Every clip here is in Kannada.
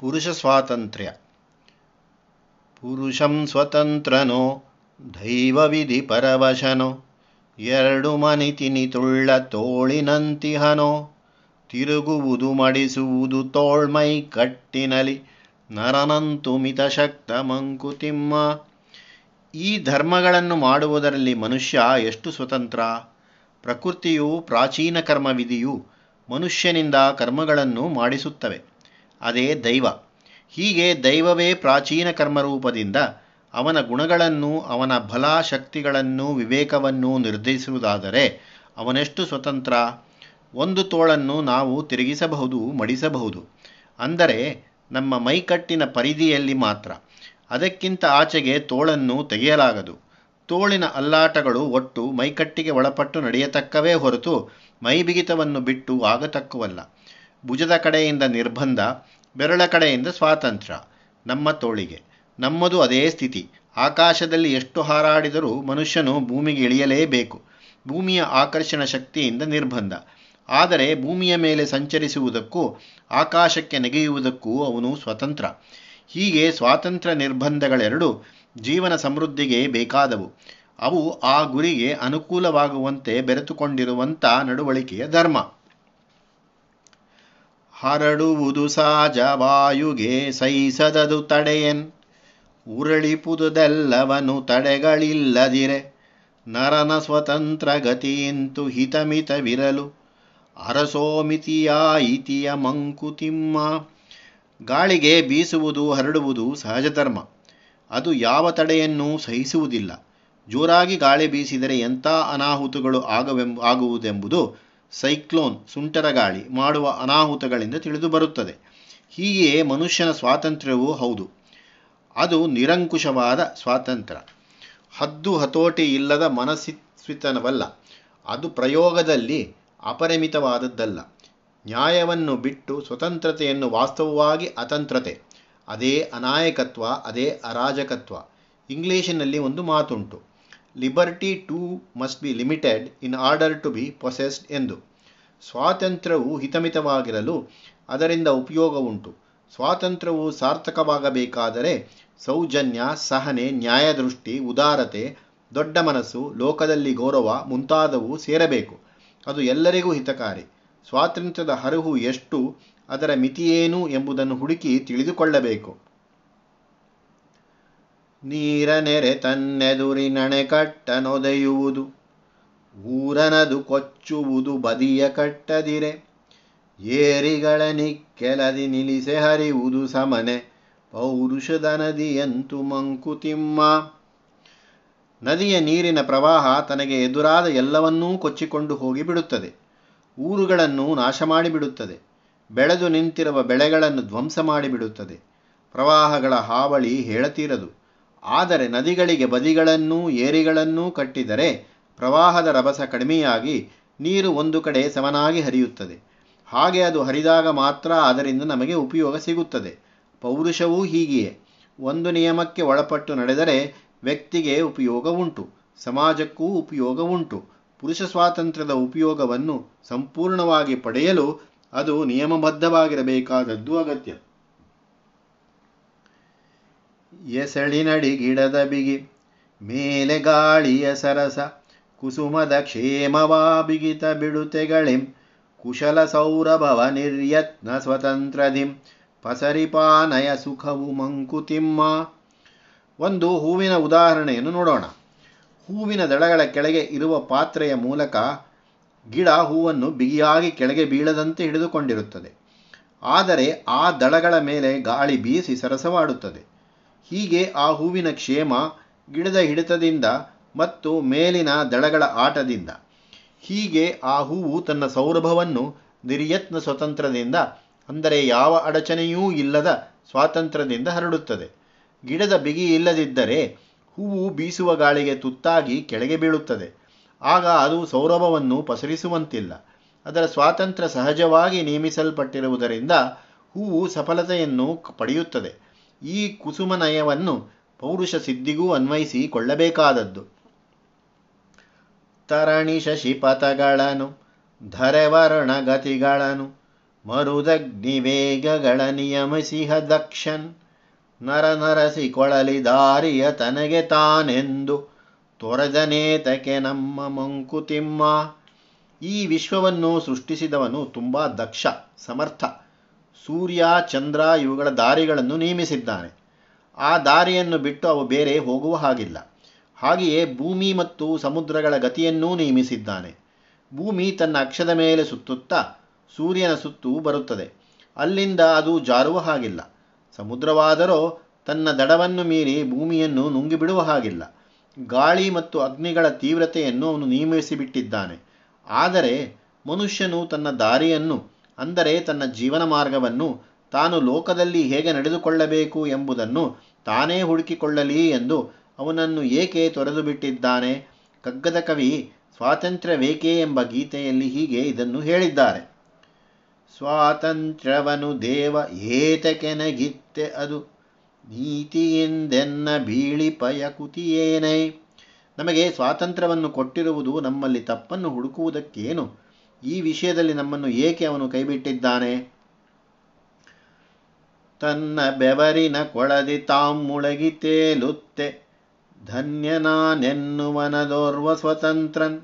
ಪುರುಷ ಸ್ವಾತಂತ್ರ್ಯ. ಪುರುಷಂ ಸ್ವತಂತ್ರನೋ ದೈವವಿಧಿ ಪರವಶನೋ, ಎರಡು ಮನಿತಿನಿ ತುಳ್ಳ ತೋಳಿನಂತಿಹನೋ ತಿರುಗುವುದು ಮಡಿಸುವುದು ತೋಳ್ಮೈ ಕಟ್ಟಿನಲಿ, ನರನಂತು ಮಿತಶಕ್ತ ಮಂಕುತಿಮ್ಮ. ಈ ಧರ್ಮಗಳನ್ನು ಮಾಡುವುದರಲ್ಲಿ ಮನುಷ್ಯ ಎಷ್ಟು ಸ್ವತಂತ್ರ? ಪ್ರಕೃತಿಯು ಪ್ರಾಚೀನ ಕರ್ಮವಿಧಿಯು ಮನುಷ್ಯನಿಂದ ಕರ್ಮಗಳನ್ನು ಮಾಡಿಸುತ್ತವೆ. ಅದೇ ದೈವ. ಹೀಗೆ ದೈವವೇ ಪ್ರಾಚೀನ ಕರ್ಮರೂಪದಿಂದ ಅವನ ಗುಣಗಳನ್ನು, ಅವನ ಬಲ ಶಕ್ತಿಗಳನ್ನು ವಿವೇಕವನ್ನು ನಿರ್ಧರಿಸುವುದಾದರೆ ಅವನೆಷ್ಟು ಸ್ವತಂತ್ರ? ಒಂದು ತೋಳನ್ನು ನಾವು ತಿರುಗಿಸಬಹುದು, ಮಡಿಸಬಹುದು. ಅಂದರೆ ನಮ್ಮ ಮೈಕಟ್ಟಿನ ಪರಿಧಿಯಲ್ಲಿ ಮಾತ್ರ. ಅದಕ್ಕಿಂತ ಆಚೆಗೆ ತೋಳನ್ನು ತೆಗೆಯಲಾಗದು. ತೋಳಿನ ಅಲ್ಲಾಟಗಳು ಒಟ್ಟು ಮೈಕಟ್ಟಿಗೆ ಒಳಪಟ್ಟು ನಡೆಯತಕ್ಕವೇ ಹೊರತು ಮೈಬಿಗಿತವನ್ನು ಬಿಟ್ಟು ಆಗತಕ್ಕವಲ್ಲ. ಭುಜದ ಕಡೆಯಿಂದ ನಿರ್ಬಂಧ, ಬೆರಳ ಕಡೆಯಿಂದ ಸ್ವಾತಂತ್ರ್ಯ, ನಮ್ಮ ತೋಳಿಗೆ. ನಮ್ಮದು ಅದೇ ಸ್ಥಿತಿ. ಆಕಾಶದಲ್ಲಿ ಎಷ್ಟು ಹಾರಾಡಿದರೂ ಮನುಷ್ಯನು ಭೂಮಿಗೆ ಇಳಿಯಲೇಬೇಕು. ಭೂಮಿಯ ಆಕರ್ಷಣ ಶಕ್ತಿಯಿಂದ ನಿರ್ಬಂಧ. ಆದರೆ ಭೂಮಿಯ ಮೇಲೆ ಸಂಚರಿಸುವುದಕ್ಕೂ, ಆಕಾಶಕ್ಕೆ ನೆಗೆಯುವುದಕ್ಕೂ ಅವನು ಸ್ವತಂತ್ರ. ಹೀಗೆ ಸ್ವಾತಂತ್ರ್ಯ ನಿರ್ಬಂಧಗಳೆರಡು ಜೀವನ ಸಮೃದ್ಧಿಗೆ ಬೇಕಾದವು. ಅವು ಆ ಗುರಿಗೆ ಅನುಕೂಲವಾಗುವಂತೆ ಬೆರೆತುಕೊಂಡಿರುವಂಥ ನಡವಳಿಕೆಯ ಧರ್ಮ. ಹರಡುವುದು ಸಹಜ ವಾಯುಗೆ ಸಹಿಸದದು ತಡೆಯನ್. ಉರಳಿಪುದುದೆಲ್ಲವನು ತಡೆಗಳಿಲ್ಲದಿರೆ. ನರನ ಸ್ವತಂತ್ರ ಗತಿಯಂತು ಹಿತಮಿತವಿರಲು. ಅರಸೋಮಿತಿಯ ಇತಿಯ ಮಂಕುತಿಮ್ಮ. ಗಾಳಿಗೆ ಬೀಸುವುದು ಹರಡುವುದು ಸಹಜ ಧರ್ಮ. ಅದು ಯಾವ ತಡೆಯನ್ನೂ ಸಹಿಸುವುದಿಲ್ಲ. ಜೋರಾಗಿ ಗಾಳಿ ಬೀಸಿದರೆ ಎಂಥ ಅನಾಹುತಗಳು ಆಗವೆಂಬ, ಆಗುವುದೆಂಬುದು ಸೈಕ್ಲೋನ್ ಸುಂಟರಗಾಳಿ ಮಾಡುವ ಅನಾಹುತಗಳಿಂದ ತಿಳಿದು ಬರುತ್ತದೆ. ಹೀಗೆಯೇ ಮನುಷ್ಯನ ಸ್ವಾತಂತ್ರ್ಯವೂ ಹೌದು. ಅದು ನಿರಂಕುಶವಾದ ಸ್ವಾತಂತ್ರ್ಯ. ಹದ್ದು ಹತೋಟಿ ಇಲ್ಲದ ಮನಸ್ಸಿತನವಲ್ಲ ಅದು ಪ್ರಯೋಗದಲ್ಲಿ ಅಪರಿಮಿತವಾದದ್ದಲ್ಲ. ನ್ಯಾಯವನ್ನು ಬಿಟ್ಟು ಸ್ವತಂತ್ರತೆಯನ್ನು ವಾಸ್ತವವಾಗಿ ಅತಂತ್ರತೆ. ಅದೇ ಅನಾಯಕತ್ವ, ಅದೇ ಅರಾಜಕತ್ವ. ಇಂಗ್ಲಿಷಿನಲ್ಲಿ ಒಂದು ಮಾತುಂಟು. Liberty too must be limited in order to be possessed ಎಂದು. ಸ್ವಾತಂತ್ರ್ಯವು ಹಿತಮಿತವಾಗಿರಲು ಅದರಿಂದ ಉಪಯೋಗ ಉಂಟು ಸ್ವಾತಂತ್ರ್ಯವು ಸಾರ್ಥಕವಾಗಬೇಕಾದರೆ ಸೌಜನ್ಯ, ಸಹನೆ, ನ್ಯಾಯದೃಷ್ಟಿ, ಉದಾರತೆ, ದೊಡ್ಡ ಮನಸ್ಸು, ಲೋಕದಲ್ಲಿ ಗೌರವ ಮುಂತಾದವು ಸೇರಬೇಕು. ಅದು ಎಲ್ಲರಿಗೂ ಹಿತಕಾರಿ. ಸ್ವಾತಂತ್ರ್ಯದ ಹರಿವು ಎಷ್ಟು, ಅದರ ಮಿತಿಯೇನು ಎಂಬುದನ್ನು ಹುಡುಕಿ ತಿಳಿದುಕೊಳ್ಳಬೇಕು. ನೀರ ನೆರೆ ತನ್ನೆದುರಿನಣೆ ಕಟ್ಟನೊದೆಯುವುದು ಊರನದು ಕೊಚ್ಚುವುದು ಬದಿಯ ಕಟ್ಟದಿರೆ. ಏರಿಗಳ ನಿಕ್ಕೆಲದಿ ನಿಲಿಸೆ ಹರಿವುದು ಸಮನೆ. ಪೌರುಷದ ನದಿಯಂತು ಮಂಕುತಿಮ್ಮ. ನದಿಯ ನೀರಿನ ಪ್ರವಾಹ ತನಗೆ ಎದುರಾದ ಎಲ್ಲವನ್ನೂ ಕೊಚ್ಚಿಕೊಂಡು ಹೋಗಿ ಬಿಡುತ್ತದೆ. ಊರುಗಳನ್ನು ನಾಶ ಮಾಡಿಬಿಡುತ್ತದೆ ಬೆಳೆದು ನಿಂತಿರುವ ಬೆಳೆಗಳನ್ನು ಧ್ವಂಸ ಮಾಡಿಬಿಡುತ್ತದೆ. ಪ್ರವಾಹಗಳ ಹಾವಳಿ ಹೇಳತೀರದು. ಆದರೆ ನದಿಗಳಿಗೆ ಬದಿಗಳನ್ನೂ ಏರಿಗಳನ್ನೂ ಕಟ್ಟಿದರೆ ಪ್ರವಾಹದ ರಭಸ ಕಡಿಮೆಯಾಗಿ ನೀರು ಒಂದು ಕಡೆ ಸಮನಾಗಿ ಹರಿಯುತ್ತದೆ. ಹಾಗೆ ಅದು ಹರಿದಾಗ ಮಾತ್ರ ಅದರಿಂದ ನಮಗೆ ಉಪಯೋಗ ಸಿಗುತ್ತದೆ. ಪೌರುಷವೂ ಹೀಗೆಯೇ. ಒಂದು ನಿಯಮಕ್ಕೆ ಒಳಪಟ್ಟು ನಡೆದರೆ ವ್ಯಕ್ತಿಗೆ ಉಪಯೋಗ ಉಂಟು, ಸಮಾಜಕ್ಕೂ ಉಪಯೋಗ ಉಂಟು. ಪುರುಷ ಸ್ವಾತಂತ್ರ್ಯದ ಉಪಯೋಗವನ್ನು ಸಂಪೂರ್ಣವಾಗಿ ಪಡೆಯಲು ಅದು ನಿಯಮಬದ್ಧವಾಗಿರಬೇಕಾದದ್ದು ಅಗತ್ಯ. ಎಸಳಿನಡಿ ಗಿಡದ ಬಿಗಿ, ಮೇಲೆ ಗಾಳಿಯ ಸರಸ, ಕುಸುಮದ ಕ್ಷೇಮವಾ ಬಿಗಿತ ಬಿಡುತೆಗಳಿಂ, ಕುಶಲ ಸೌರಭವ ನಿರ್ಯತ್ನ ಸ್ವತಂತ್ರದಿಂ ಪಸರಿಪಾನಯ ಸುಖವು ಮಂಕುತಿಮ್ಮ. ಒಂದು ಹೂವಿನ ಉದಾಹರಣೆಯನ್ನು ನೋಡೋಣ. ಹೂವಿನ ದಳಗಳ ಕೆಳಗೆ ಇರುವ ಪಾತ್ರೆಯ ಮೂಲಕ ಗಿಡ ಹೂವನ್ನು ಬಿಗಿಯಾಗಿ ಕೆಳಗೆ ಬೀಳದಂತೆ ಹಿಡಿದುಕೊಂಡಿರುತ್ತದೆ. ಆದರೆ ಆ ದಳಗಳ ಮೇಲೆ ಗಾಳಿ ಬೀಸಿ ಸರಸವಾಡುತ್ತದೆ. ಹೀಗೆ ಆ ಹೂವಿನ ಕ್ಷೇಮ ಗಿಡದ ಹಿಡಿತದಿಂದ ಮತ್ತು ಮೇಲಿನ ದಳಗಳ ಆಟದಿಂದ. ಹೀಗೆ ಆ ಹೂವು ತನ್ನ ಸೌರಭವನ್ನು ನಿರ್ಯತ್ನ ಸ್ವತಂತ್ರದಿಂದ, ಅಂದರೆ ಯಾವ ಅಡಚಣೆಯೂ ಇಲ್ಲದ ಸ್ವಾತಂತ್ರ್ಯದಿಂದ ಹರಡುತ್ತದೆ. ಗಿಡದ ಬಿಗಿ ಇಲ್ಲದಿದ್ದರೆ ಹೂವು ಬೀಸುವ ಗಾಳಿಗೆ ತುತ್ತಾಗಿ ಕೆಳಗೆ ಬೀಳುತ್ತದೆ. ಆಗ ಅದು ಸೌರಭವನ್ನು ಪಸರಿಸುವಂತಿಲ್ಲ. ಅದರ ಸ್ವಾತಂತ್ರ್ಯ ಸಹಜವಾಗಿ ನೇಮಿಸಲ್ಪಟ್ಟಿರುವುದರಿಂದ ಹೂವು ಸಫಲತೆಯನ್ನು ಪಡೆಯುತ್ತದೆ. ಈ ಕುಸುಮನಯವನ್ನು ಪೌರುಷ ಸಿದ್ಧಿಗೂ ಅನ್ವಯಿಸಿಕೊಳ್ಳಬೇಕಾದದ್ದು. ತರಣಿ ಶಶಿಪಥಗಳನ್ನು ಧರೆವರ್ಣಗತಿಗಳನು ಮರುದಗ್ನಿ ವೇಗಗಳ ನಿಯಮಿಸಿಹ ದಕ್ಷನ್ ನರ ನರಸಿ ಕೊಳಲಿ ದಾರಿಯ ತನಗೆ ತಾನೆಂದು ತೊರೆದನೇತಕೆ ನಮ್ಮ ಮಂಕುತಿಮ್ಮ. ಈ ವಿಶ್ವವನ್ನು ಸೃಷ್ಟಿಸಿದವನು ತುಂಬ ದಕ್ಷ, ಸಮರ್ಥ. ಸೂರ್ಯ, ಚಂದ್ರ ಇವುಗಳ ದಾರಿಗಳನ್ನು ನೇಮಿಸಿದ್ದಾನೆ. ಆ ದಾರಿಯನ್ನು ಬಿಟ್ಟು ಅವು ಬೇರೆ ಹೋಗುವ ಹಾಗಿಲ್ಲ. ಹಾಗೆಯೇ ಭೂಮಿ ಮತ್ತು ಸಮುದ್ರಗಳ ಗತಿಯನ್ನೂ ನೇಮಿಸಿದ್ದಾನೆ. ಭೂಮಿ ತನ್ನ ಅಕ್ಷದ ಮೇಲೆ ಸುತ್ತುತ್ತಾ ಸೂರ್ಯನ ಸುತ್ತೂ ಬರುತ್ತದೆ. ಅಲ್ಲಿಂದ ಅದು ಜಾರುವ ಹಾಗಿಲ್ಲ. ಸಮುದ್ರವಾದರೂ ತನ್ನ ದಡವನ್ನು ಮೀರಿ ಭೂಮಿಯನ್ನು ನುಂಗಿಬಿಡುವ ಹಾಗಿಲ್ಲ. ಗಾಳಿ ಮತ್ತು ಅಗ್ನಿಗಳ ತೀವ್ರತೆಯನ್ನು ಅವನು ನಿಯಮಿಸಿಬಿಟ್ಟಿದ್ದಾನೆ ಆದರೆ ಮನುಷ್ಯನು ತನ್ನ ದಾರಿಯನ್ನು ಅಂದರೆ ತನ್ನ ಜೀವನ ಮಾರ್ಗವನ್ನು ತಾನು ಲೋಕದಲ್ಲಿ ಹೇಗೆ ನಡೆದುಕೊಳ್ಳಬೇಕು ಎಂಬುದನ್ನು ತಾನೇ ಹುಡುಕಿಕೊಳ್ಳಲಿ ಎಂದು ಅವನನ್ನು ಏಕೆ ತೊರೆದು ಬಿಟ್ಟಿದ್ದಾನೆ? ಕಗ್ಗದ ಕವಿ ಸ್ವಾತಂತ್ರ್ಯವೇಕೆ ಎಂಬ ಗೀತೆಯಲ್ಲಿ ಹೀಗೆ ಇದನ್ನು ಹೇಳಿದ್ದಾರೆ. ಸ್ವಾತಂತ್ರ್ಯವನು ದೇವ ಏತಕೆನಗಿತ್ತೆ ಅದು ನೀತಿಯಿಂದೆನ್ನ ಬೀಳಿಪಯ ಕುತಿಯೇನೈ. ನಮಗೆ ಸ್ವಾತಂತ್ರ್ಯವನ್ನು ಕೊಟ್ಟಿರುವುದು ನಮ್ಮಲ್ಲಿ ತಪ್ಪನ್ನು ಹುಡುಕುವುದಕ್ಕೇನು? ಈ ವಿಷಯದಲ್ಲಿ ನಮ್ಮನ್ನು ಏಕೆ ಅವನು ಕೈಬಿಟ್ಟಿದ್ದಾನೆ? ತನ್ನ ಬೆವರಿನ ಕೊಳದಿ ತಾಂ ಮುಳಗಿ ತೇಲುತ್ತೆ. ಧನ್ಯನಾನೆನ್ನುವನದೋರ್ವ ಸ್ವತಂತ್ರನ್.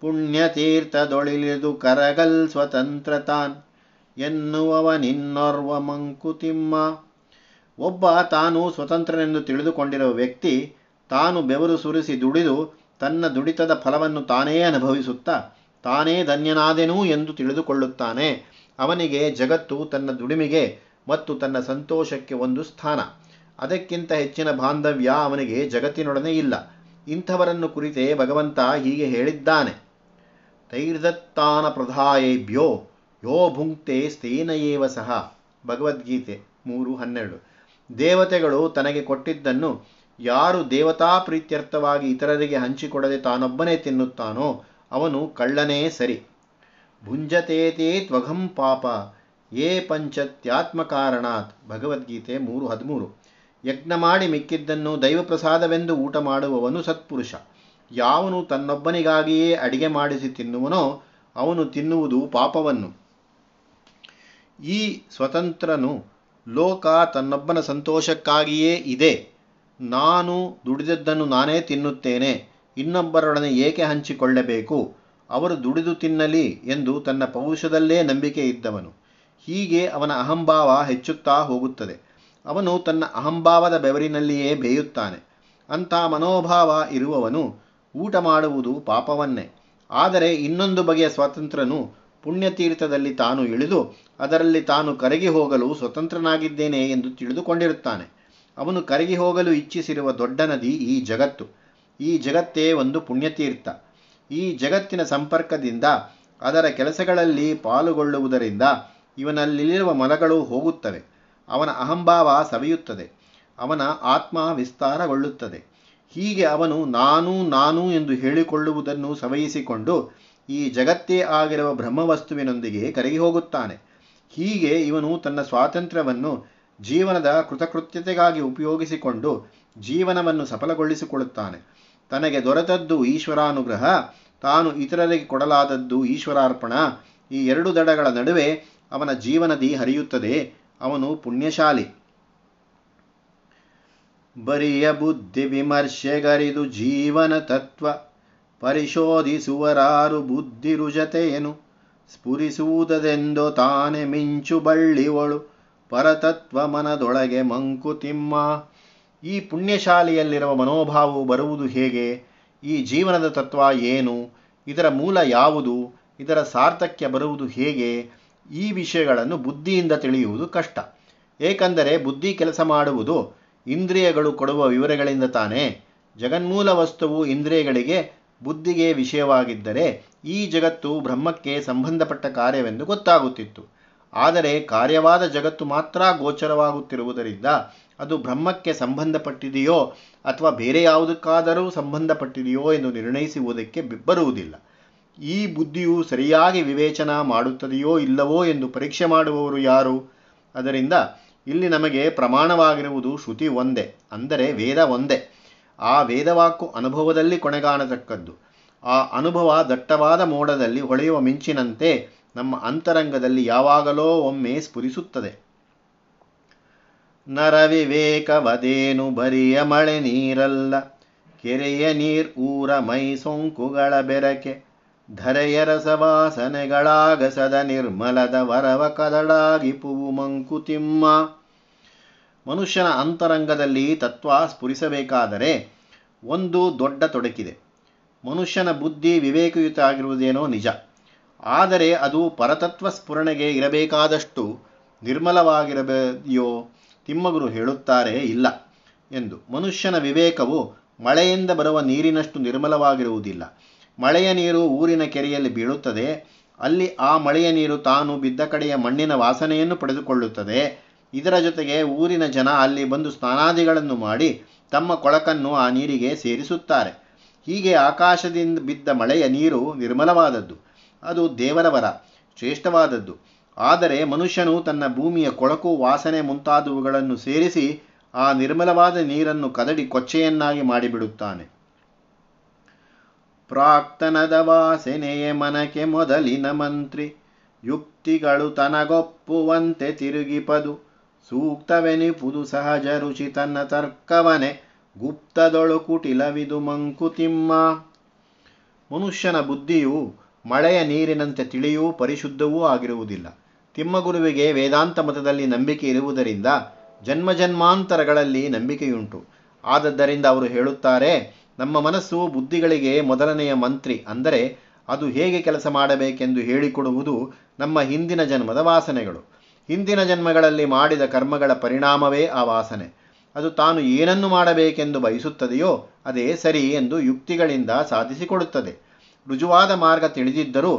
ಪುಣ್ಯತೀರ್ಥದೊಳಿಲಿದು ಕರಗಲ್ ಸ್ವತಂತ್ರ ತಾನ್ ಎನ್ನುವವನಿನ್ನೋರ್ವ ಮಂಕುತಿಮ್ಮ. ಒಬ್ಬ ತಾನು ಸ್ವತಂತ್ರನೆಂದು ತಿಳಿದುಕೊಂಡಿರುವ ವ್ಯಕ್ತಿ ತಾನು ಬೆವರು ಸುರಿಸಿ ದುಡಿದು ತನ್ನ ದುಡಿತದ ಫಲವನ್ನು ತಾನೇ ಅನುಭವಿಸುತ್ತಾ ತಾನೇ ಧನ್ಯನಾದೆನು ಎಂದು ತಿಳಿದುಕೊಳ್ಳುತ್ತಾನೆ. ಅವನಿಗೆ ಜಗತ್ತು ತನ್ನ ದುಡಿಮೆಗೆ ಮತ್ತು ತನ್ನ ಸಂತೋಷಕ್ಕೆ ಒಂದು ಸ್ಥಾನ. ಅದಕ್ಕಿಂತ ಹೆಚ್ಚಿನ ಬಾಂಧವ್ಯ ಅವನಿಗೆ ಜಗತ್ತಿನೊಡನೆ ಇಲ್ಲ. ಇಂಥವರನ್ನು ಕುರಿತೇ ಭಗವಂತ ಹೀಗೆ ಹೇಳಿದ್ದಾನೆ. ತೈರ್ದತ್ತಾನ ಪ್ರಧಾಯೇಭ್ಯೋ, ಯೋ ಭುಂಕ್ತೆ ಸ್ಥೇನಯೇವ ಸಹ. ಭಗವದ್ಗೀತೆ ಮೂರು ಹನ್ನೆರಡು. ದೇವತೆಗಳು ತನಗೆ ಕೊಟ್ಟಿದ್ದನ್ನು ಯಾರು ದೇವತಾ ಪ್ರೀತ್ಯರ್ಥವಾಗಿ ಇತರರಿಗೆ ಹಂಚಿಕೊಡದೆ ತಾನೊಬ್ಬನೇ ತಿನ್ನುತ್ತಾನೋ ಅವನು ಕಳ್ಳನೇ ಸರಿ. ಭುಂಜತೇತೇ ತ್ವಘಂ ಪಾಪ. ಯೇ ಪಂಚತ್ಯಾತ್ಮಕಾರಣಾತ್. ಭಗವದ್ಗೀತೆ ಮೂರು ಹದಿಮೂರು. ಯಜ್ಞ ಮಾಡಿ ಮಿಕ್ಕಿದ್ದನ್ನು ದೈವಪ್ರಸಾದವೆಂದು ಊಟ ಮಾಡುವವನು ಸತ್ಪುರುಷ. ಯಾವನು ತನ್ನೊಬ್ಬನಿಗಾಗಿಯೇ ಅಡಿಗೆ ಮಾಡಿಸಿ ತಿನ್ನುವನೋ ಅವನು ತಿನ್ನುವುದು ಪಾಪವನ್ನು. ಈ ಸ್ವತಂತ್ರನು ಲೋಕ ತನ್ನೊಬ್ಬನ ಸಂತೋಷಕ್ಕಾಗಿಯೇ ಇದೆ. ನಾನು ದುಡಿದದ್ದನ್ನು ನಾನೇ ತಿನ್ನುತ್ತೇನೆ. ಇನ್ನೊಬ್ಬರೊಡನೆ ಏಕೆ ಹಂಚಿಕೊಳ್ಳಬೇಕು? ಅವರು ದುಡಿದು ತಿನ್ನಲಿ ಎಂದು ತನ್ನ ಪೌರುಷದಲ್ಲೇ ನಂಬಿಕೆ ಇದ್ದವನು. ಹೀಗೆ ಅವನ ಅಹಂಭಾವ ಹೆಚ್ಚುತ್ತಾ ಹೋಗುತ್ತದೆ. ಅವನು ತನ್ನ ಅಹಂಭಾವದ ಬೆವರಿನಲ್ಲಿಯೇ ಬೇಯುತ್ತಾನೆ. ಅಂಥ ಮನೋಭಾವ ಇರುವವನು ಊಟ ಮಾಡುವುದು ಪಾಪವನ್ನೇ. ಆದರೆ ಇನ್ನೊಂದು ಬಗೆಯ ಸ್ವಾತಂತ್ರ್ಯನು ಪುಣ್ಯತೀರ್ಥದಲ್ಲಿ ತಾನು ಇಳಿದು ಅದರಲ್ಲಿ ತಾನು ಕರಗಿ ಹೋಗಲು ಸ್ವತಂತ್ರನಾಗಿದ್ದೇನೆ ಎಂದು ತಿಳಿದುಕೊಂಡಿರುತ್ತಾನೆ. ಅವನು ಕರಗಿ ಹೋಗಲು ಇಚ್ಛಿಸಿರುವ ದೊಡ್ಡ ನದಿ ಈ ಜಗತ್ತು. ಈ ಜಗತ್ತೇ ಒಂದು ಪುಣ್ಯತೀರ್ಥ. ಈ ಜಗತ್ತಿನ ಸಂಪರ್ಕದಿಂದ, ಅದರ ಕೆಲಸಗಳಲ್ಲಿ ಪಾಲುಗೊಳ್ಳುವುದರಿಂದ ಇವನಲ್ಲಿರುವ ಮಲಗಳು ಹೋಗುತ್ತವೆ. ಅವನ ಅಹಂಭಾವ ಸವಿಯುತ್ತದೆ. ಅವನ ಆತ್ಮ ವಿಸ್ತಾರಗೊಳ್ಳುತ್ತದೆ. ಹೀಗೆ ಅವನು ನಾನು ನಾನು ಎಂದು ಹೇಳಿಕೊಳ್ಳುವುದನ್ನು ಸವಯಿಸಿಕೊಂಡು ಈ ಜಗತ್ತೇ ಆಗಿರುವ ಬ್ರಹ್ಮವಸ್ತುವಿನೊಂದಿಗೆ ಕರಗಿ ಹೋಗುತ್ತಾನೆ. ಹೀಗೆ ಇವನು ತನ್ನ ಸ್ವಾತಂತ್ರ್ಯವನ್ನು ಜೀವನದ ಕೃತಕೃತ್ಯತೆಗಾಗಿ ಉಪಯೋಗಿಸಿಕೊಂಡು ಜೀವನವನ್ನು ಸಫಲಗೊಳಿಸಿಕೊಳ್ಳುತ್ತಾನೆ. ತನಗೆ ದೊರೆತದ್ದು ಈಶ್ವರಾನುಗ್ರಹ, ತಾನು ಇತರರಿಗೆ ಕೊಡಲಾದದ್ದು ಈಶ್ವರಾರ್ಪಣ. ಈ ಎರಡು ದಡಗಳ ನಡುವೆ ಅವನ ಜೀವನದಿ ಹರಿಯುತ್ತದೆ. ಅವನು ಪುಣ್ಯಶಾಲಿ. ಬರಿಯ ಬುದ್ಧಿ ವಿಮರ್ಶೆಗರಿದು ಜೀವನ ತತ್ವ, ಪರಿಶೋಧಿಸುವರಾರು ಬುದ್ಧಿ ರುಜತೆಯನು ಸ್ಫುರಿಸುವುದದೆಂದು ತಾನೆ ಮಿಂಚು ಬಳ್ಳಿವಳು, ಪರತತ್ವ ಮನದೊಳಗೆ ಮಂಕುತಿಮ್ಮ. ಈ ಪುಣ್ಯಶಾಲೆಯಲ್ಲಿರುವ ಮನೋಭಾವವು ಬರುವುದು ಹೇಗೆ? ಈ ಜೀವನದ ತತ್ವ ಏನು? ಇದರ ಮೂಲ ಯಾವುದು? ಇದರ ಸಾರ್ಥಕ್ಯ ಬರುವುದು ಹೇಗೆ? ಈ ವಿಷಯಗಳನ್ನು ಬುದ್ಧಿಯಿಂದ ತಿಳಿಯುವುದು ಕಷ್ಟ. ಏಕೆಂದರೆ ಬುದ್ಧಿ ಕೆಲಸ ಮಾಡುವುದು ಇಂದ್ರಿಯಗಳು ಕೊಡುವ ವಿವರಗಳಿಂದ ತಾನೇ. ಜಗನ್ಮೂಲ ವಸ್ತುವು ಇಂದ್ರಿಯಗಳಿಗೆ ಬುದ್ಧಿಗೆ ವಿಷಯವಾಗಿದ್ದರೆ ಈ ಜಗತ್ತು ಬ್ರಹ್ಮಕ್ಕೆ ಸಂಬಂಧಪಟ್ಟ ಕಾರ್ಯವೆಂದು ಗೊತ್ತಾಗುತ್ತಿತ್ತು. ಆದರೆ ಕಾರ್ಯವಾದ ಜಗತ್ತು ಮಾತ್ರ ಗೋಚರವಾಗುತ್ತಿರುವುದರಿಂದ ಅದು ಬ್ರಹ್ಮಕ್ಕೆ ಸಂಬಂಧಪಟ್ಟಿದೆಯೋ ಅಥವಾ ಬೇರೆ ಯಾವುದಕ್ಕಾದರೂ ಸಂಬಂಧಪಟ್ಟಿದೆಯೋ ಎಂದು ನಿರ್ಣಯಿಸುವುದಕ್ಕೆ ಬರುವುದಿಲ್ಲ. ಈ ಬುದ್ಧಿಯು ಸರಿಯಾಗಿ ವಿವೇಚನ ಮಾಡುತ್ತದೆಯೋ ಇಲ್ಲವೋ ಎಂದು ಪರೀಕ್ಷೆ ಮಾಡುವವರು ಯಾರು? ಅದರಿಂದ ಇಲ್ಲಿ ನಮಗೆ ಪ್ರಮಾಣವಾಗಿರುವುದು ಶ್ರುತಿ ಒಂದೇ, ಅಂದರೆ ವೇದ ಒಂದೇ. ಆ ವೇದವಾಕು ಅನುಭವದಲ್ಲಿ ಕೊನೆಗಾಣತಕ್ಕದ್ದು. ಆ ಅನುಭವ ದಟ್ಟವಾದ ಮೋಡದಲ್ಲಿ ಹೊಳೆಯುವ ಮಿಂಚಿನಂತೆ ನಮ್ಮ ಅಂತರಂಗದಲ್ಲಿ ಯಾವಾಗಲೋ ಒಮ್ಮೆ ಸ್ಫುರಿಸುತ್ತದೆ. ನರವಿವೇಕವದೇನು ಬರಿಯ ಮಳೆ ನೀರಲ್ಲ. ಕೆರೆಯ ನೀರ್ ಊರ ಮೈ ಸೊಂಕುಗಳ ಬೆರಕೆ. ಧರೆಯ ರಸವಾಸನೆಗಳಾಗಸದ ನಿರ್ಮಲದ ವರವ ಕದಳಾಗಿ ಪುವು ಮಂಕುತಿಮ್ಮ ಮನುಷ್ಯನ ಅಂತರಂಗದಲ್ಲಿ ತತ್ವ ಸ್ಫುರಿಸಬೇಕಾದರೆ ಒಂದು ದೊಡ್ಡ ತೊಡಕಿದೆ. ಮನುಷ್ಯನ ಬುದ್ಧಿ ವಿವೇಕಯುತ ಆಗಿರುವುದೇನೋ ನಿಜ. ಆದರೆ ಅದು ಪರತತ್ವ ಸ್ಫುರಣೆಗೆ ಇರಬೇಕಾದಷ್ಟು ನಿರ್ಮಲವಾಗಿರಬೇಯೋ ತಿಮ್ಮಗುರು ಹೇಳುತ್ತಾರೆ ಇಲ್ಲ ಎಂದು. ಮನುಷ್ಯನ ವಿವೇಕವು ಮಳೆಯಿಂದ ಬರುವ ನೀರಿನಷ್ಟು ನಿರ್ಮಲವಾಗಿರುವುದಿಲ್ಲ. ಮಳೆಯ ನೀರು ಊರಿನ ಕೆರೆಯಲ್ಲಿ ಬೀಳುತ್ತದೆ. ಅಲ್ಲಿ ಆ ಮಳೆಯ ನೀರು ತಾನು ಬಿದ್ದ ಕಡೆಯ ಮಣ್ಣಿನ ವಾಸನೆಯನ್ನು ಪಡೆದುಕೊಳ್ಳುತ್ತದೆ. ಇದರ ಜೊತೆಗೆ ಊರಿನ ಜನ ಅಲ್ಲಿ ಬಂದು ಸ್ನಾನಾದಿಗಳನ್ನು ಮಾಡಿ ತಮ್ಮ ಕೊಳಕನ್ನು ಆ ನೀರಿಗೆ ಸೇರಿಸುತ್ತಾರೆ. ಹೀಗೆ ಆಕಾಶದಿಂದ ಬಿದ್ದ ಮಳೆಯ ನೀರು ನಿರ್ಮಲವಾದದ್ದು. ಅದು ದೇವರವರ ಶ್ರೇಷ್ಠವಾದದ್ದು. ಆದರೆ ಮನುಷ್ಯನು ತನ್ನ ಭೂಮಿಯ ಕೊಳಕು ವಾಸನೆ ಮುಂತಾದವುಗಳನ್ನು ಸೇರಿಸಿ ಆ ನಿರ್ಮಲವಾದ ನೀರನ್ನು ಕದಡಿ ಕೊಚ್ಚೆಯನ್ನಾಗಿ ಮಾಡಿಬಿಡುತ್ತಾನೆ. ಪ್ರಾಕ್ತನದ ವಾಸನೆಯೇ ಮನಕೆ ಮೊದಲಿನ ಮಂತ್ರಿ. ಯುಕ್ತಿಗಳು ತನಗೊಪ್ಪುವಂತೆ ತಿರುಗಿಪದು. ಸೂಕ್ತವೆನಿಪುದು ಸಹಜ ರುಚಿ ತನ್ನ ತರ್ಕವನೆ. ಗುಪ್ತದೊಳು ಕುಟಿಲವಿದು ಮಂಕುತಿಮ್ಮ ಮನುಷ್ಯನ ಬುದ್ಧಿಯು ಮಳೆಯ ನೀರಿನಂತೆ ತಿಳಿಯೂ ಪರಿಶುದ್ಧವೂ ಆಗಿರುವುದಿಲ್ಲ. ತಿಮ್ಮಗುರುವಿಗೆ ವೇದಾಂತ ಮತದಲ್ಲಿ ನಂಬಿಕೆ ಇರುವುದರಿಂದ ಜನ್ಮ ಜನ್ಮಾಂತರಗಳಲ್ಲಿ ನಂಬಿಕೆಯುಂಟು. ಆದದ್ದರಿಂದ ಅವರು ಹೇಳುತ್ತಾರೆ, ನಮ್ಮ ಮನಸ್ಸು ಬುದ್ಧಿಗಳಿಗೆ ಮೊದಲನೆಯ ಮಂತ್ರಿ, ಅಂದರೆ ಅದು ಹೇಗೆ ಕೆಲಸ ಮಾಡಬೇಕೆಂದು ಹೇಳಿಕೊಡುವುದು ನಮ್ಮ ಹಿಂದಿನ ಜನ್ಮದ ವಾಸನೆಗಳು. ಹಿಂದಿನ ಜನ್ಮಗಳಲ್ಲಿ ಮಾಡಿದ ಕರ್ಮಗಳ ಪರಿಣಾಮವೇ ಆ ವಾಸನೆ. ಅದು ತಾನು ಏನನ್ನು ಮಾಡಬೇಕೆಂದು ಬಯಸುತ್ತದೆಯೋ ಅದೇ ಸರಿ ಎಂದು ಯುಕ್ತಿಗಳಿಂದ ಸಾಧಿಸಿಕೊಡುತ್ತದೆ. ರುಜುವಾದ ಮಾರ್ಗ ತಿಳಿದಿದ್ದರೂ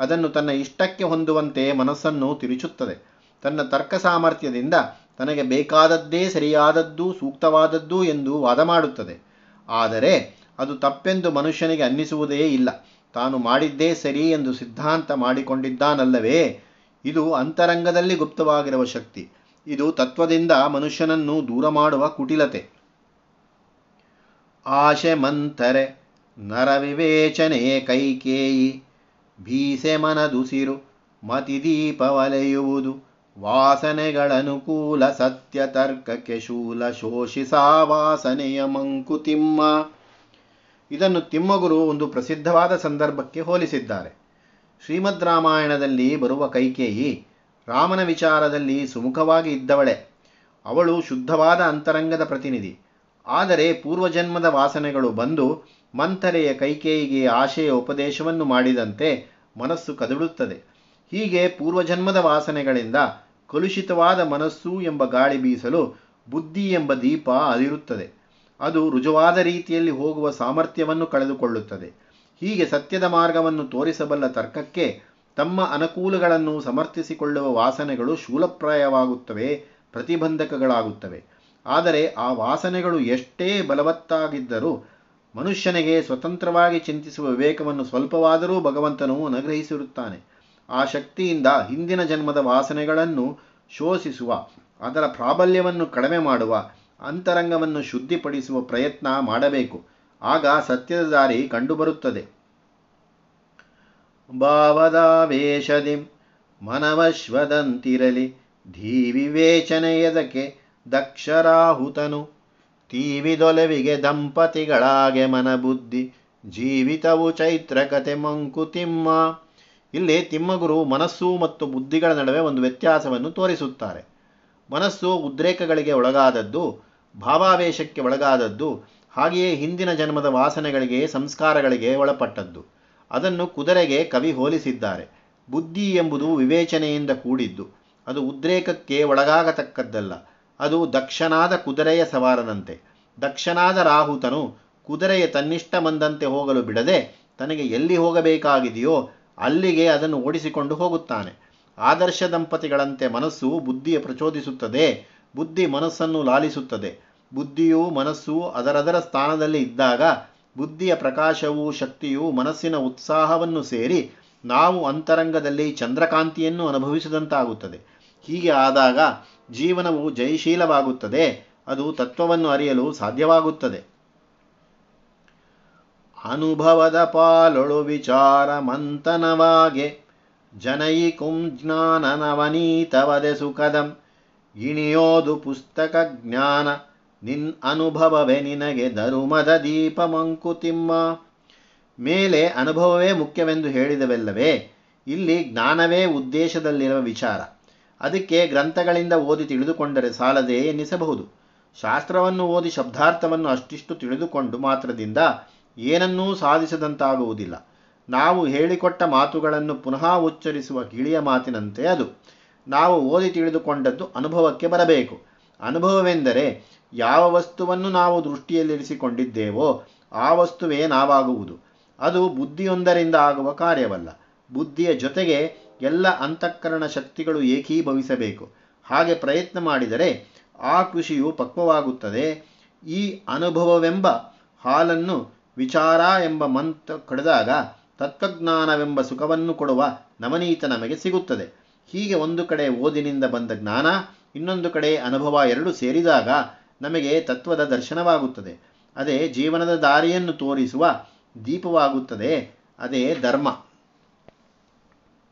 ಅದನ್ನು ತನ್ನ ಇಷ್ಟಕ್ಕೆ ಹೊಂದುವಂತೆ ಮನಸ್ಸನ್ನು ತಿರುಚುತ್ತದೆ. ತನ್ನ ತರ್ಕ ಸಾಮರ್ಥ್ಯದಿಂದ ತನಗೆ ಬೇಕಾದದ್ದೇ ಸರಿಯಾದದ್ದು, ಸೂಕ್ತವಾದದ್ದು ಎಂದು ವಾದ ಮಾಡುತ್ತದೆ. ಆದರೆ ಅದು ತಪ್ಪೆಂದು ಮನುಷ್ಯನಿಗೆ ಅನ್ನಿಸುವುದೇ ಇಲ್ಲ. ತಾನು ಮಾಡಿದ್ದೇ ಸರಿ ಎಂದು ಸಿದ್ಧಾಂತ ಮಾಡಿಕೊಂಡಿದ್ದಾನಲ್ಲವೇ? ಇದು ಅಂತರಂಗದಲ್ಲಿ ಗುಪ್ತವಾಗಿರುವ ಶಕ್ತಿ. ಇದು ತತ್ವದಿಂದ ಮನುಷ್ಯನನ್ನು ದೂರ ಮಾಡುವ ಕುಟಿಲತೆ. ಆಶೆ ಮಂಥರೆ, ನರವಿವೇಚನೆ ಕೈಕೇಯಿ. ಭೀಸೆ ಮನದುಸಿರು ಮತಿದೀಪ ವಲೆಯುವುದು ವಾಸನೆಗಳನುಕೂಲ ಸತ್ಯ ತರ್ಕಕ್ಕೆ ಶೂಲ ಶೋಷಿಸಾ ವಾಸನೆಯ ಮಂಕುತಿಮ್ಮ ಇದನ್ನು ತಿಮ್ಮಗುರು ಒಂದು ಪ್ರಸಿದ್ಧವಾದ ಸಂದರ್ಭಕ್ಕೆ ಹೋಲಿಸಿದ್ದಾರೆ. ಶ್ರೀಮದ್ ರಾಮಾಯಣದಲ್ಲಿ ಬರುವ ಕೈಕೇಯಿ ರಾಮನ ವಿಚಾರದಲ್ಲಿ ಸುಮುಖವಾಗಿ ಇದ್ದವಳೆ. ಅವಳು ಶುದ್ಧವಾದ ಅಂತರಂಗದ ಪ್ರತಿನಿಧಿ. ಆದರೆ ಪೂರ್ವಜನ್ಮದ ವಾಸನೆಗಳು ಬಂದು ಮಂಥರೆಯ ಕೈಕೇಯಿಗೆ ಆಶೆಯ ಉಪದೇಶವನ್ನು ಮಾಡಿದಂತೆ ಮನಸ್ಸು ಕದಡುತ್ತದೆ. ಹೀಗೆ ಪೂರ್ವಜನ್ಮದ ವಾಸನೆಗಳಿಂದ ಕಲುಷಿತವಾದ ಮನಸ್ಸು ಎಂಬ ಗಾಳಿ ಬೀಸಲು ಬುದ್ಧಿ ಎಂಬ ದೀಪ ಅದಿರುತ್ತದೆ. ಅದು ರುಜುವಾದ ರೀತಿಯಲ್ಲಿ ಹೋಗುವ ಸಾಮರ್ಥ್ಯವನ್ನು ಕಳೆದುಕೊಳ್ಳುತ್ತದೆ. ಹೀಗೆ ಸತ್ಯದ ಮಾರ್ಗವನ್ನು ತೋರಿಸಬಲ್ಲ ತರ್ಕಕ್ಕೆ ತಮ್ಮ ಅನುಕೂಲಗಳನ್ನು ಸಮರ್ಥಿಸಿಕೊಳ್ಳುವ ವಾಸನೆಗಳು ಶೂಲಪ್ರಾಯವಾಗುತ್ತವೆ, ಪ್ರತಿಬಂಧಕಗಳಾಗುತ್ತವೆ. ಆದರೆ ಆ ವಾಸನೆಗಳು ಎಷ್ಟೇ ಬಲವತ್ತಾಗಿದ್ದರೂ ಮನುಷ್ಯನಿಗೆ ಸ್ವತಂತ್ರವಾಗಿ ಚಿಂತಿಸುವ ವಿವೇಕವನ್ನು ಸ್ವಲ್ಪವಾದರೂ ಭಗವಂತನು ಅನುಗ್ರಹಿಸಿರುತ್ತಾನೆ ಆ ಶಕ್ತಿಯಿಂದ ಹಿಂದಿನ ಜನ್ಮದ ವಾಸನೆಗಳನ್ನು ಶೋಷಿಸುವ, ಅದರ ಪ್ರಾಬಲ್ಯವನ್ನು ಕಡಿಮೆ ಮಾಡುವ, ಅಂತರಂಗವನ್ನು ಶುದ್ಧಿಪಡಿಸುವ ಪ್ರಯತ್ನ ಮಾಡಬೇಕು. ಆಗ ಸತ್ಯದ ದಾರಿ ಕಂಡುಬರುತ್ತದೆ. ಭಾವದಾವೇಶದಿ ಮನವಶ್ವದಂತಿರಲಿ ಧೀವಿವೇಚನೆಯದಕ್ಕೆ ದಕ್ಷರಾಹುತನು ತೀವಿದೊಲವಿಗೆ ದಂಪತಿಗಳಾಗೆ ಮನಬುದ್ಧಿ, ಜೀವಿತವು ಚೈತ್ರಕತೆ ಮಂಕುತಿಮ್ಮ ಇಲ್ಲಿ ತಿಮ್ಮಗುರು ಮನಸ್ಸು ಮತ್ತು ಬುದ್ಧಿಗಳ ನಡುವೆ ಒಂದು ವ್ಯತ್ಯಾಸವನ್ನು ತೋರಿಸುತ್ತಾರೆ. ಮನಸ್ಸು ಉದ್ರೇಕಗಳಿಗೆ ಒಳಗಾದದ್ದು, ಭಾವಾವೇಶಕ್ಕೆ ಒಳಗಾದದ್ದು, ಹಾಗೆಯೇ ಹಿಂದಿನ ಜನ್ಮದ ವಾಸನೆಗಳಿಗೆ, ಸಂಸ್ಕಾರಗಳಿಗೆ ಒಳಪಟ್ಟದ್ದು. ಅದನ್ನು ಕುದುರೆಗೆ ಕವಿ ಹೋಲಿಸಿದ್ದಾರೆ. ಬುದ್ಧಿ ಎಂಬುದು ವಿವೇಚನೆಯಿಂದ ಕೂಡಿದ್ದು. ಅದು ಉದ್ರೇಕಕ್ಕೆ ಒಳಗಾಗತಕ್ಕದ್ದಲ್ಲ. ಅದು ದಕ್ಷನಾದ ಕುದುರೆಯ ಸವಾರನಂತೆ. ದಕ್ಷನಾದ ರಾಹುತನು ಕುದುರೆಯ ತನ್ನಿಷ್ಟ ಮಂದಂತೆ ಹೋಗಲು ಬಿಡದೆ ತನಗೆ ಎಲ್ಲಿ ಹೋಗಬೇಕಾಗಿದೆಯೋ ಅಲ್ಲಿಗೆ ಅದನ್ನು ಓಡಿಸಿಕೊಂಡು ಹೋಗುತ್ತಾನೆ. ಆದರ್ಶ ದಂಪತಿಗಳಂತೆ ಮನಸ್ಸು ಬುದ್ಧಿಯ ಪ್ರಚೋದಿಸುತ್ತದೆ, ಬುದ್ಧಿ ಮನಸ್ಸನ್ನು ಲಾಲಿಸುತ್ತದೆ. ಬುದ್ಧಿಯು ಮನಸ್ಸು ಅದರದರ ಸ್ಥಾನದಲ್ಲಿ ಇದ್ದಾಗ ಬುದ್ಧಿಯ ಪ್ರಕಾಶವೂ ಶಕ್ತಿಯು ಮನಸ್ಸಿನ ಉತ್ಸಾಹವನ್ನು ಸೇರಿ ನಾವು ಅಂತರಂಗದಲ್ಲಿ ಚಂದ್ರಕಾಂತಿಯನ್ನು ಅನುಭವಿಸಿದಂತಾಗುತ್ತದೆ. ಹೀಗೆ ಆದಾಗ ಜೀವನವು ಜಯಶೀಲವಾಗುತ್ತದೆ. ಅದು ತತ್ವವನ್ನು ಅರಿಯಲು ಸಾಧ್ಯವಾಗುತ್ತದೆ. ಅನುಭವದ ಪಾಲೊಳು ವಿಚಾರ ಮಂಥನವಾಗೆ ಜನಯಿಕುಂ ಜ್ಞಾನನವನೀತವದೆ ಸುಖದಂ, ಇಣಿಯೋದು ಪುಸ್ತಕ ಜ್ಞಾನ, ನಿನ್ ಅನುಭವವೇ ನಿನಗೆ ಧರುಮದ ದೀಪ ಮಂಕುತಿಮ್ಮ ಮೇಲೆ ಅನುಭವವೇ ಮುಖ್ಯವೆಂದು ಹೇಳಿದವೆಲ್ಲವೇ, ಇಲ್ಲಿ ಜ್ಞಾನವೇ ಉದ್ದೇಶದಲ್ಲಿರುವ ವಿಚಾರ. ಅದಕ್ಕೆ ಗ್ರಂಥಗಳಿಂದ ಓದಿ ತಿಳಿದುಕೊಂಡರೆ ಸಾಲದೆ ಎನ್ನಿಸಬಹುದು. ಶಾಸ್ತ್ರವನ್ನು ಓದಿ ಶಬ್ದಾರ್ಥವನ್ನು ಅಷ್ಟಿಷ್ಟು ತಿಳಿದುಕೊಂಡು ಮಾತ್ರದಿಂದ ಏನನ್ನೂ ಸಾಧಿಸದಂತಾಗುವುದಿಲ್ಲ. ನಾವು ಹೇಳಿಕೊಟ್ಟ ಮಾತುಗಳನ್ನು ಪುನಃ ಉಚ್ಚರಿಸುವ ಗಿಳಿಯ ಮಾತಿನಂತೆ ಅದು. ನಾವು ಓದಿ ತಿಳಿದುಕೊಂಡದ್ದು ಅನುಭವಕ್ಕೆ ಬರಬೇಕು. ಅನುಭವವೆಂದರೆ ಯಾವ ವಸ್ತುವನ್ನು ನಾವು ದೃಷ್ಟಿಯಲ್ಲಿರಿಸಿಕೊಂಡಿದ್ದೇವೋ ಆ ವಸ್ತುವೇ ನಾವಾಗುವುದು. ಅದು ಬುದ್ಧಿಯೊಂದರಿಂದ ಆಗುವ ಕಾರ್ಯವಲ್ಲ. ಬುದ್ಧಿಯ ಜೊತೆಗೆ ಎಲ್ಲ ಅಂತಃಕರಣ ಶಕ್ತಿಗಳು ಏಕೀಭವಿಸಬೇಕು. ಹಾಗೆ ಪ್ರಯತ್ನ ಮಾಡಿದರೆ ಆ ಕೃಷಿಯು ಪಕ್ವವಾಗುತ್ತದೆ. ಈ ಅನುಭವವೆಂಬ ಹಾಲನ್ನು ವಿಚಾರ ಎಂಬ ಮಂತ್ರ ಕಡಿದಾಗ ತತ್ವಜ್ಞಾನವೆಂಬ ಸುಖವನ್ನು ಕೊಡುವ ನವನೀತ ನಮಗೆ ಸಿಗುತ್ತದೆ. ಹೀಗೆ ಒಂದು ಕಡೆ ಓದಿನಿಂದ ಬಂದ ಜ್ಞಾನ, ಇನ್ನೊಂದು ಕಡೆ ಅನುಭವ ಎರಡು ಸೇರಿದಾಗ ನಮಗೆ ತತ್ವದ ದರ್ಶನವಾಗುತ್ತದೆ. ಅದೇ ಜೀವನದ ದಾರಿಯನ್ನು ತೋರಿಸುವ ದೀಪವಾಗುತ್ತದೆ. ಅದೇ ಧರ್ಮ.